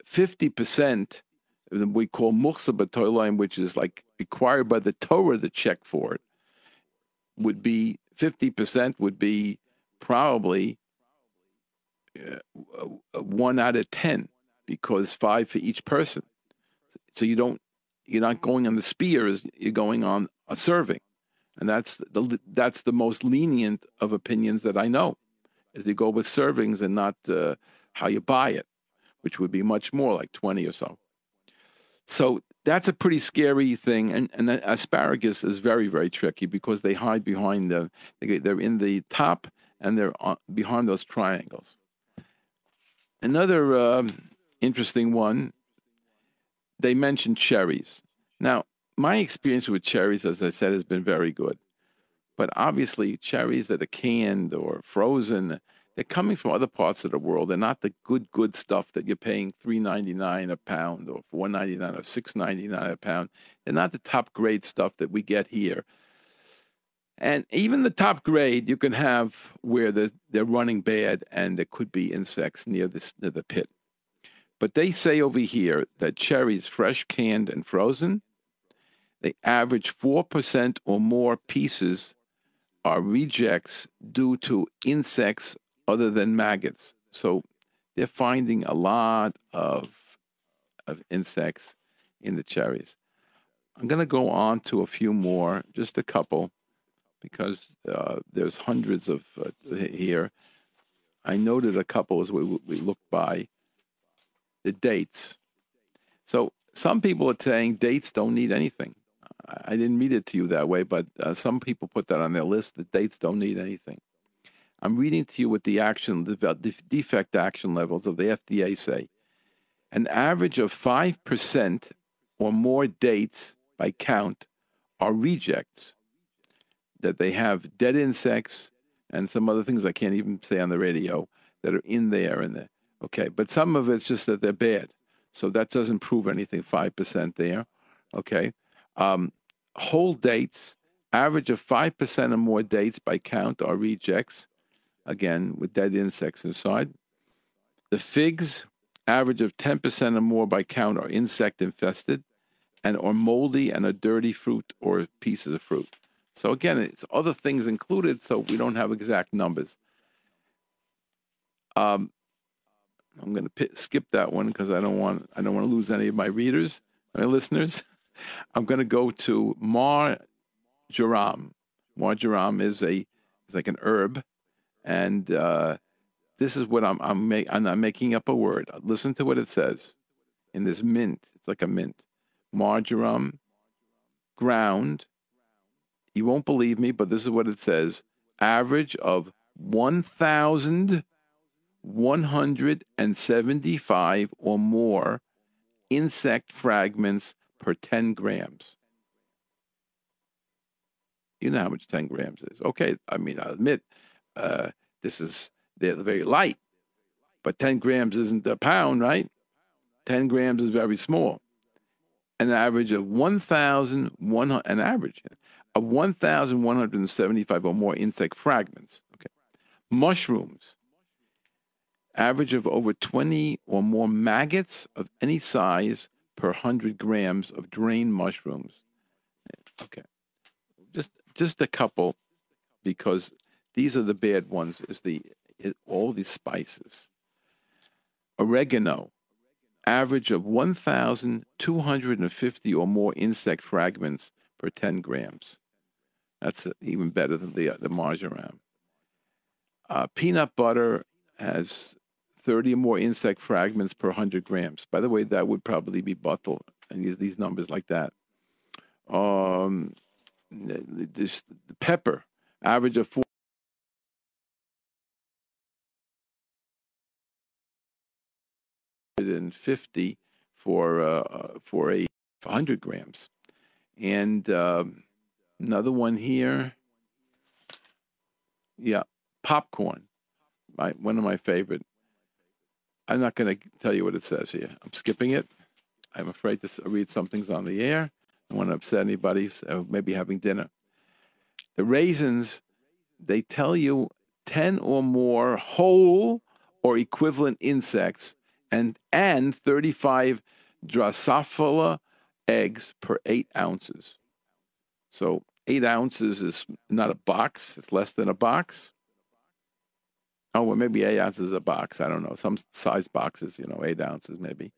Fifty percent we call muchsa which is like required by the Torah to check for it, would be 50% would be probably uh, one out of 10 because five for each person. So you don't, you're not going on the spears, you're going on a serving. And that's the, that's the most lenient of opinions that I know is to go with servings and not uh, how you buy it, which would be much more like 20 or so. So that's a pretty scary thing. And, and asparagus is very, very tricky because they hide behind the, they're in the top and they're on, behind those triangles. Another uh, interesting one, they mentioned cherries. Now, my experience with cherries, as I said, has been very good. But obviously, cherries that are canned or frozen, they're coming from other parts of the world. They're not the good, good stuff that you're paying three ninety nine a pound or four ninety nine or six ninety nine a pound. They're not the top grade stuff that we get here. And even the top grade, you can have where they're, they're running bad and there could be insects near this near the pit. But they say over here that cherries, fresh, canned, and frozen, they average 4% or more pieces are rejects due to insects other than maggots. So they're finding a lot of, of insects in the cherries. I'm going to go on to a few more, just a couple, because uh, there's hundreds of uh, here. I noted a couple as we, we looked by the dates. So some people are saying dates don't need anything. I didn't read it to you that way, but uh, some people put that on their list. The dates don't need anything. I'm reading to you what the action, the defect action levels of the FDA say. An average of 5% or more dates by count are rejects, that they have dead insects and some other things I can't even say on the radio that are in there. And the, okay, but some of it's just that they're bad. So that doesn't prove anything, 5% there. Okay. Um, whole dates, average of 5% or more dates by count are rejects again with dead insects inside. The figs, average of 10% or more by count, are insect infested and or moldy and a dirty fruit or pieces of fruit. So again, it's other things included, so we don't have exact numbers. Um, I'm going to skip that one because I don't want I don't want to lose any of my readers, my listeners. I'm going to go to marjoram. Marjoram is a is like an herb, and uh, this is what I'm I'm, I'm not making up a word. Listen to what it says in this mint. It's like a mint. Marjoram ground. You won't believe me, but this is what it says. Average of 1,175 or more insect fragments per 10 grams. You know how much 10 grams is. Okay, I mean, I admit uh, this is, they're very light, but 10 grams isn't a pound, right? 10 grams is very small. An average of 1,100, an average of 1,175 or more insect fragments. Okay. Mushrooms, average of over 20 or more maggots of any size per 100 grams of drained mushrooms. Okay. Just just a couple because these are the bad ones is the is all these spices. Oregano, average of 1,250 or more insect fragments per 10 grams. That's even better than the, the marjoram. Uh, peanut butter has 30 or more insect fragments per 100 grams. By the way, that would probably be bottle and these, these numbers like that. Um, this pepper, average of four. And fifty for uh, for a hundred grams, and um, another one here. Yeah, popcorn, my one of my favorite. I'm not going to tell you what it says here. I'm skipping it. I'm afraid to read something's on the air. I don't want to upset anybody. So uh, maybe having dinner. The raisins, they tell you 10 or more whole or equivalent insects and, and 35 Drosophila eggs per eight ounces. So eight ounces is not a box, it's less than a box. Oh, well, maybe eight ounces a box. I don't know. Some size boxes, you know, eight ounces maybe.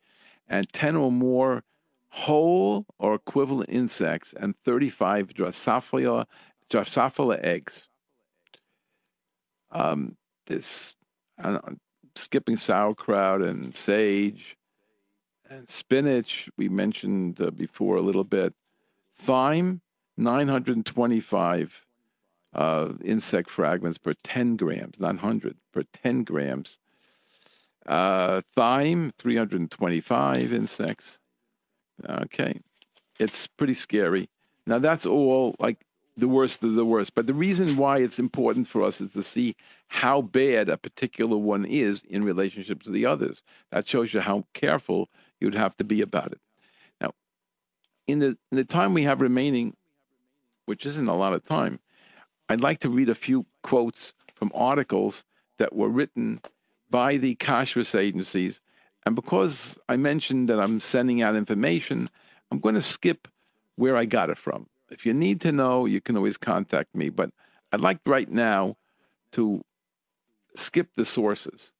And 10 or more whole or equivalent insects and 35 Drosophila, Drosophila eggs. Um, this, I don't know, skipping sauerkraut and sage and spinach, we mentioned uh, before a little bit. Thyme, 925 uh, insect fragments per 10 grams, not 100, per 10 grams. Uh, thyme, 325 insects. Okay. It's pretty scary. Now, that's all like the worst of the worst. But the reason why it's important for us is to see how bad a particular one is in relationship to the others. That shows you how careful you'd have to be about it. Now, in the, in the time we have remaining, which isn't a lot of time, I'd like to read a few quotes from articles that were written by the kashrus agencies. And because I mentioned that I'm sending out information, I'm going to skip where I got it from. If you need to know, you can always contact me. But I'd like right now to skip the sources.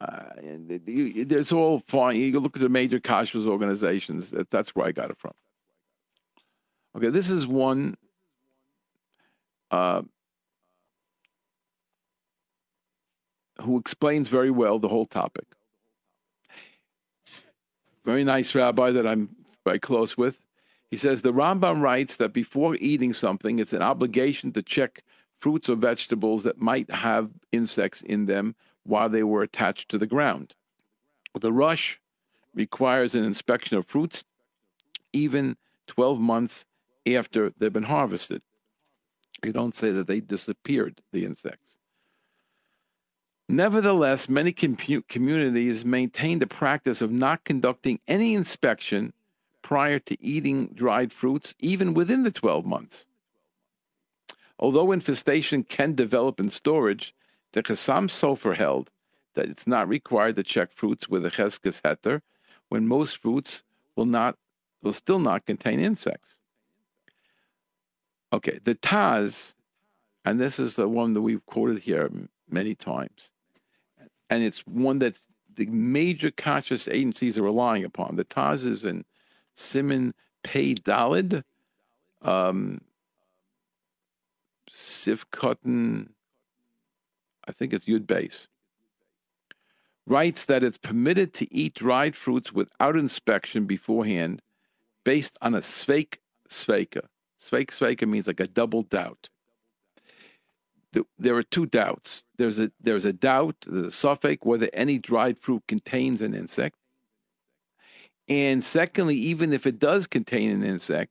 Uh, and there's all fine. You look at the major kashrus organizations. That, that's where I got it from. Okay, this is one uh, who explains very well the whole topic. Very nice rabbi that I'm very close with. He says the Rambam writes that before eating something, it's an obligation to check fruits or vegetables that might have insects in them while they were attached to the ground. The Rosh requires an inspection of fruits even 12 months after they've been harvested. You don't say that they disappeared, the insects. Nevertheless, many com- communities maintain the practice of not conducting any inspection prior to eating dried fruits, even within the 12 months. Although infestation can develop in storage, the Chassam Sofer held that it's not required to check fruits with a Chezkas Heter when most fruits will not will still not contain insects. Okay, the Taz, and this is the one that we've quoted here many times, and it's one that the major kashrus agencies are relying upon. The Taz is in Siman Pei Dalid, um, Sif Katan, I think it's Yud Beis, writes that it's permitted to eat dried fruits without inspection beforehand based on a sveik sveika. Sveik sveika means like a double doubt. There are two doubts. There's a there's a doubt, the suffix whether any dried fruit contains an insect. And secondly, even if it does contain an insect,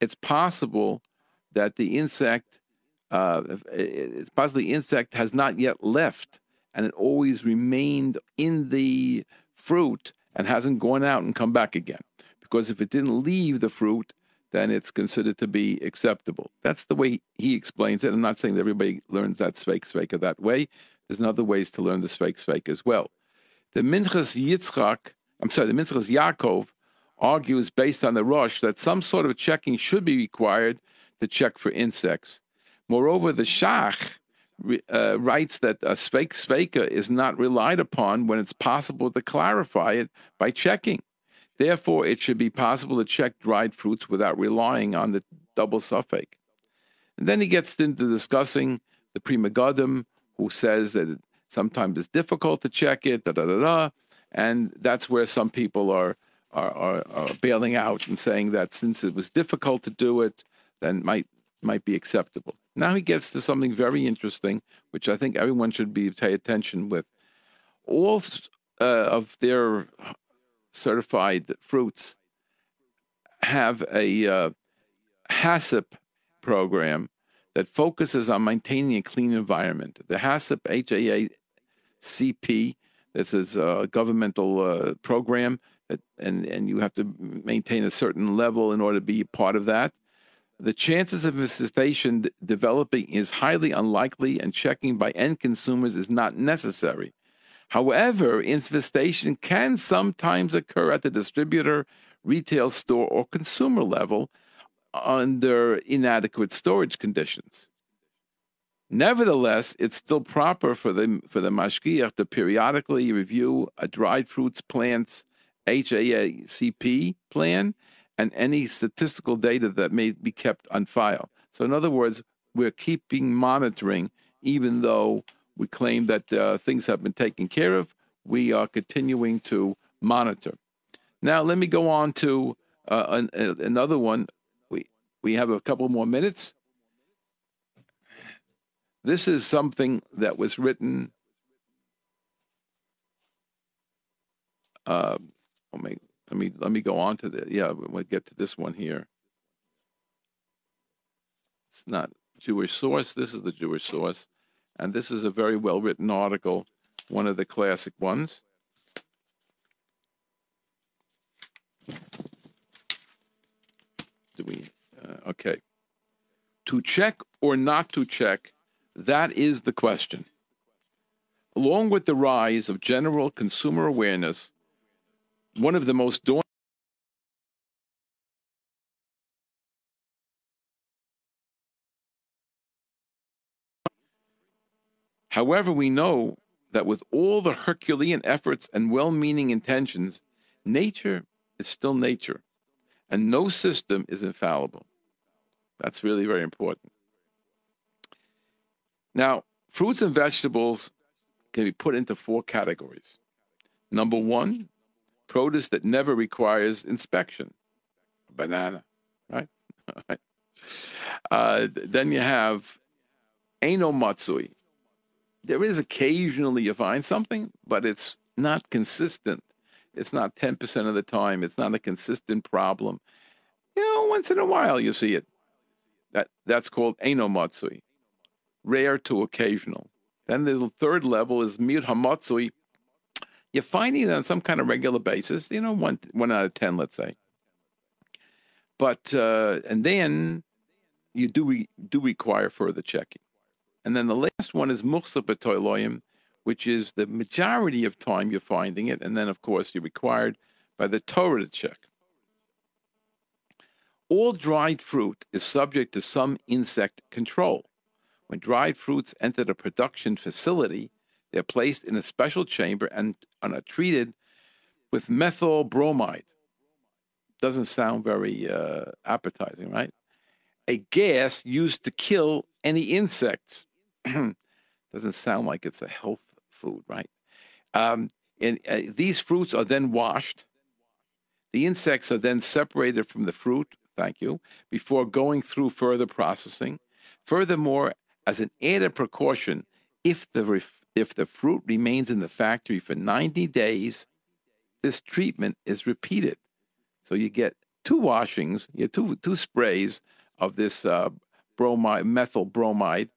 it's possible that the insect, uh, it's possible the insect has not yet left and it always remained in the fruit and hasn't gone out and come back again. Because if it didn't leave the fruit, then it's considered to be acceptable. That's the way he explains it. I'm not saying that everybody learns that Sveik Sveika that way. There's other ways to learn the Sveik Sveik as well. The Minchas Yitzchak, I'm sorry, the Minchas Yaakov argues based on the Rosh that some sort of checking should be required to check for insects. Moreover, the Shach uh, writes that a Sveik Sveika is not relied upon when it's possible to clarify it by checking. Therefore, it should be possible to check dried fruits without relying on the double suffix. And then he gets into discussing the Pri Megadim, who says that sometimes it's difficult to check it, da da da da, and that's where some people are, are are, are bailing out and saying that since it was difficult to do it, then might might be acceptable. Now he gets to something very interesting, which I think everyone should be pay attention with. All uh, of their certified fruits have a uh, HACCP program that focuses on maintaining a clean environment. The HACCP, H-A-A-C-P, this is a governmental uh, program, that, and, and you have to maintain a certain level in order to be part of that. The chances of infestation developing is highly unlikely, and checking by end consumers is not necessary. However, infestation can sometimes occur at the distributor, retail store, or consumer level under inadequate storage conditions. Nevertheless, it's still proper for the for the mashgiach to periodically review a dried fruits plant's HACCP plan and any statistical data that may be kept on file. So, in other words, we're keeping monitoring, even though we claim that uh, things have been taken care of. We are continuing to monitor. Now, let me go on to uh, an, uh, another one. We we have a couple more minutes. This is something that was written. Uh, let me let me let me go on to the yeah. We'll get to this one here. It's not Jewish source. This is the Jewish source. And this is a very well written article, one of the classic ones. Do we? Uh, okay. To check or not to check, that is the question. Along with the rise of general consumer awareness, one of the most daunting However, we know that with all the Herculean efforts and well meaning intentions, nature is still nature, and no system is infallible. That's really very important. Now, fruits and vegetables can be put into four categories. Number one, produce that never requires inspection, banana, right? uh, then you have ano matsui, there is occasionally you find something, but it's not consistent. It's not 10% of the time. It's not a consistent problem. You know, once in a while you see it. That That's called enomatsui, rare to occasional. Then the third level is miut hamatzui. You're finding it on some kind of regular basis, you know, one, one out of 10, let's say. But, uh, and then you do, re, do require further checking. And then the last one is Muchsa B'Toiloyim, which is the majority of time you're finding it. And then, of course, you're required by the Torah to check. All dried fruit is subject to some insect control. When dried fruits enter the production facility, they're placed in a special chamber and are treated with methyl bromide. doesn't sound very uh, appetizing, right? A gas used to kill any insects. doesn't sound like it's a health food, right? Um, and uh, these fruits are then washed. The insects are then separated from the fruit, thank you, before going through further processing. Furthermore, as an added precaution, if the ref- if the fruit remains in the factory for 90 days, this treatment is repeated. So you get two washings, you two two sprays of this uh, bromide, methyl bromide.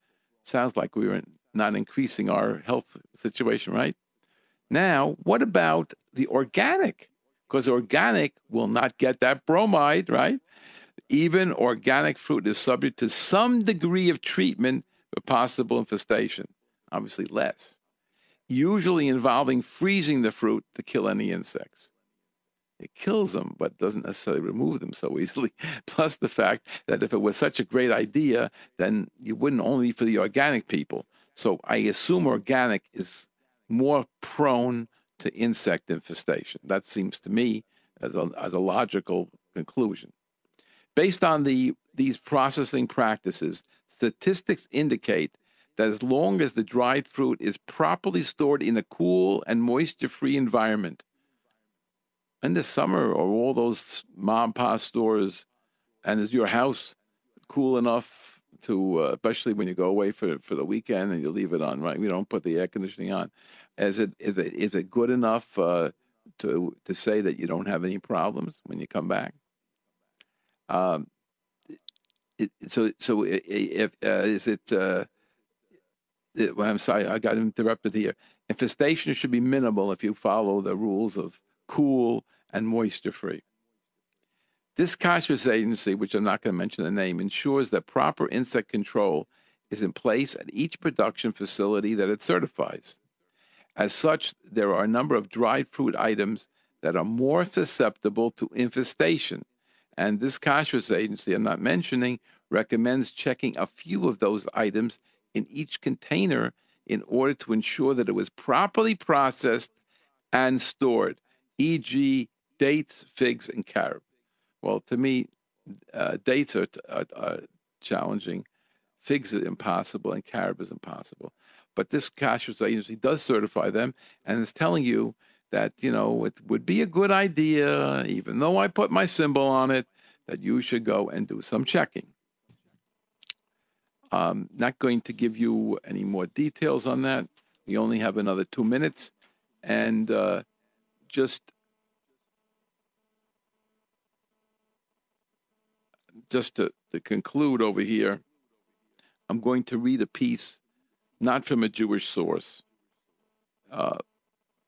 Sounds like we were not increasing our health situation, right? Now, what about the organic? Because organic will not get that bromide, right? Even organic fruit is subject to some degree of treatment for possible infestation, obviously less, usually involving freezing the fruit to kill any insects. It kills them, but doesn't necessarily remove them so easily. Plus, the fact that if it was such a great idea, then you wouldn't only for the organic people. So I assume organic is more prone to insect infestation. That seems to me as a, as a logical conclusion. Based on the these processing practices, statistics indicate that as long as the dried fruit is properly stored in a cool and moisture-free environment, in the summer or all those mom pop stores, and is your house cool enough to, uh, especially when you go away for for the weekend and you leave it on, right? We don't put the air conditioning on. Is it is it, is it good enough uh, to to say that you don't have any problems when you come back? Um, it, so so if uh, is it, uh, it? Well, I'm sorry, I got interrupted here. Infestation should be minimal if you follow the rules of cool and moisture free. This kashrus agency, which I'm not going to mention the name, ensures that proper insect control is in place at each production facility that it certifies. As such, there are a number of dried fruit items that are more susceptible to infestation. And this kashrus agency I'm not mentioning recommends checking a few of those items in each container in order to ensure that it was properly processed and stored, e.g., dates, figs, and carob. Well, to me, uh, dates are, are, are, challenging, figs are impossible, and carob is impossible. But this kashrus agency does certify them, and it's telling you that you know it would be a good idea, even though I put my symbol on it, that you should go and do some checking. I'm not going to give you any more details on that. We only have another two minutes, and uh, just just to, to conclude over here, I'm going to read a piece, not from a Jewish source. Uh,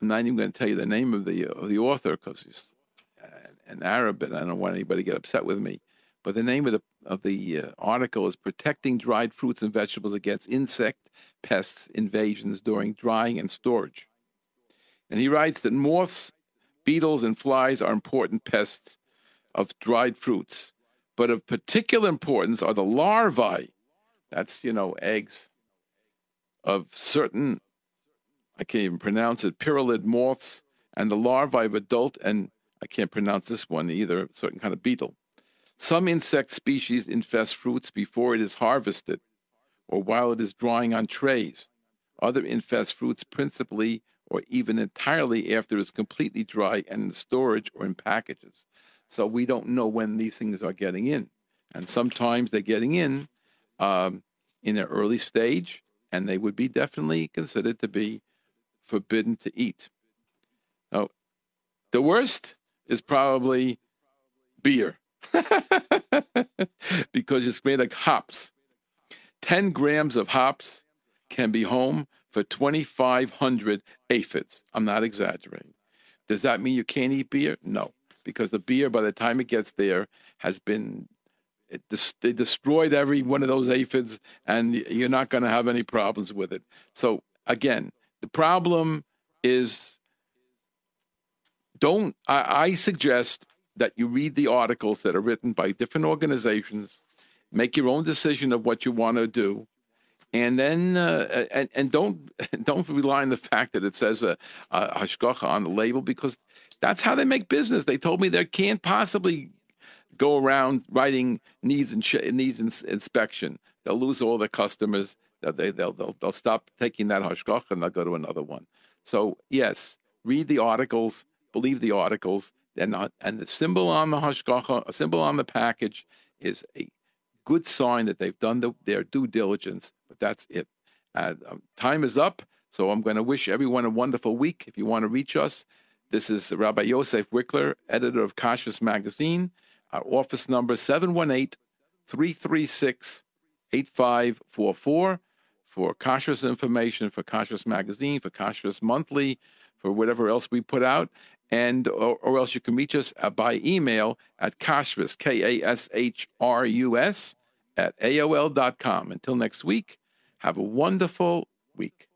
I'm not even going to tell you the name of the of the author because he's an Arab, and I don't want anybody to get upset with me. But the name of the of the uh, article is "Protecting Dried Fruits and Vegetables Against Insect Pests Invasions During Drying and Storage." And he writes that moths, beetles, and flies are important pests of dried fruits, but of particular importance are the larvae. That's you know eggs of certain I can't even pronounce it, pyralid moths, and the larvae of adult, and I can't pronounce this one either, certain kind of beetle. Some insect species infest fruits before it is harvested or while it is drying on trays. Other infest fruits principally or even entirely after it's completely dry and in storage or in packages. So we don't know when these things are getting in. And sometimes they're getting in um, in an early stage, and they would be definitely considered to be forbidden to eat. Now, the worst is probably beer because it's made of hops. 10 grams of hops can be home for 2,500 aphids. I'm not exaggerating. Does that mean you can't eat beer? No, because the beer, by the time it gets there, has been it, they destroyed every one of those aphids, and you're not going to have any problems with it. So again, the problem is don't, I, I suggest that you read the articles that are written by different organizations, make your own decision of what you want to do, and then uh, and and don't don't rely on the fact that it says a, a hashgacha on the label because That's how they make business. They told me they can't possibly go around writing needs and needs ins- inspection. They'll lose all their customers. They'll, they, they'll, they'll, they'll stop taking that hashgacha and they'll go to another one. So yes, read the articles, believe the articles. Not, and the symbol on the hashgacha, a symbol on the package, is a good sign that they've done the, their due diligence. But that's it. Uh, time is up, so I'm going to wish everyone a wonderful week. If you want to reach us, this is Rabbi Yosef Wikler, editor of Kashrus Magazine. Our office number 718 336 8544 for Kashrus information, for Kashrus Magazine, for Kashrus Monthly, for whatever else we put out. And or, or else you can reach us uh, by email at kashrus, K A S H R U S, at AOL.com. Until next week, have a wonderful week.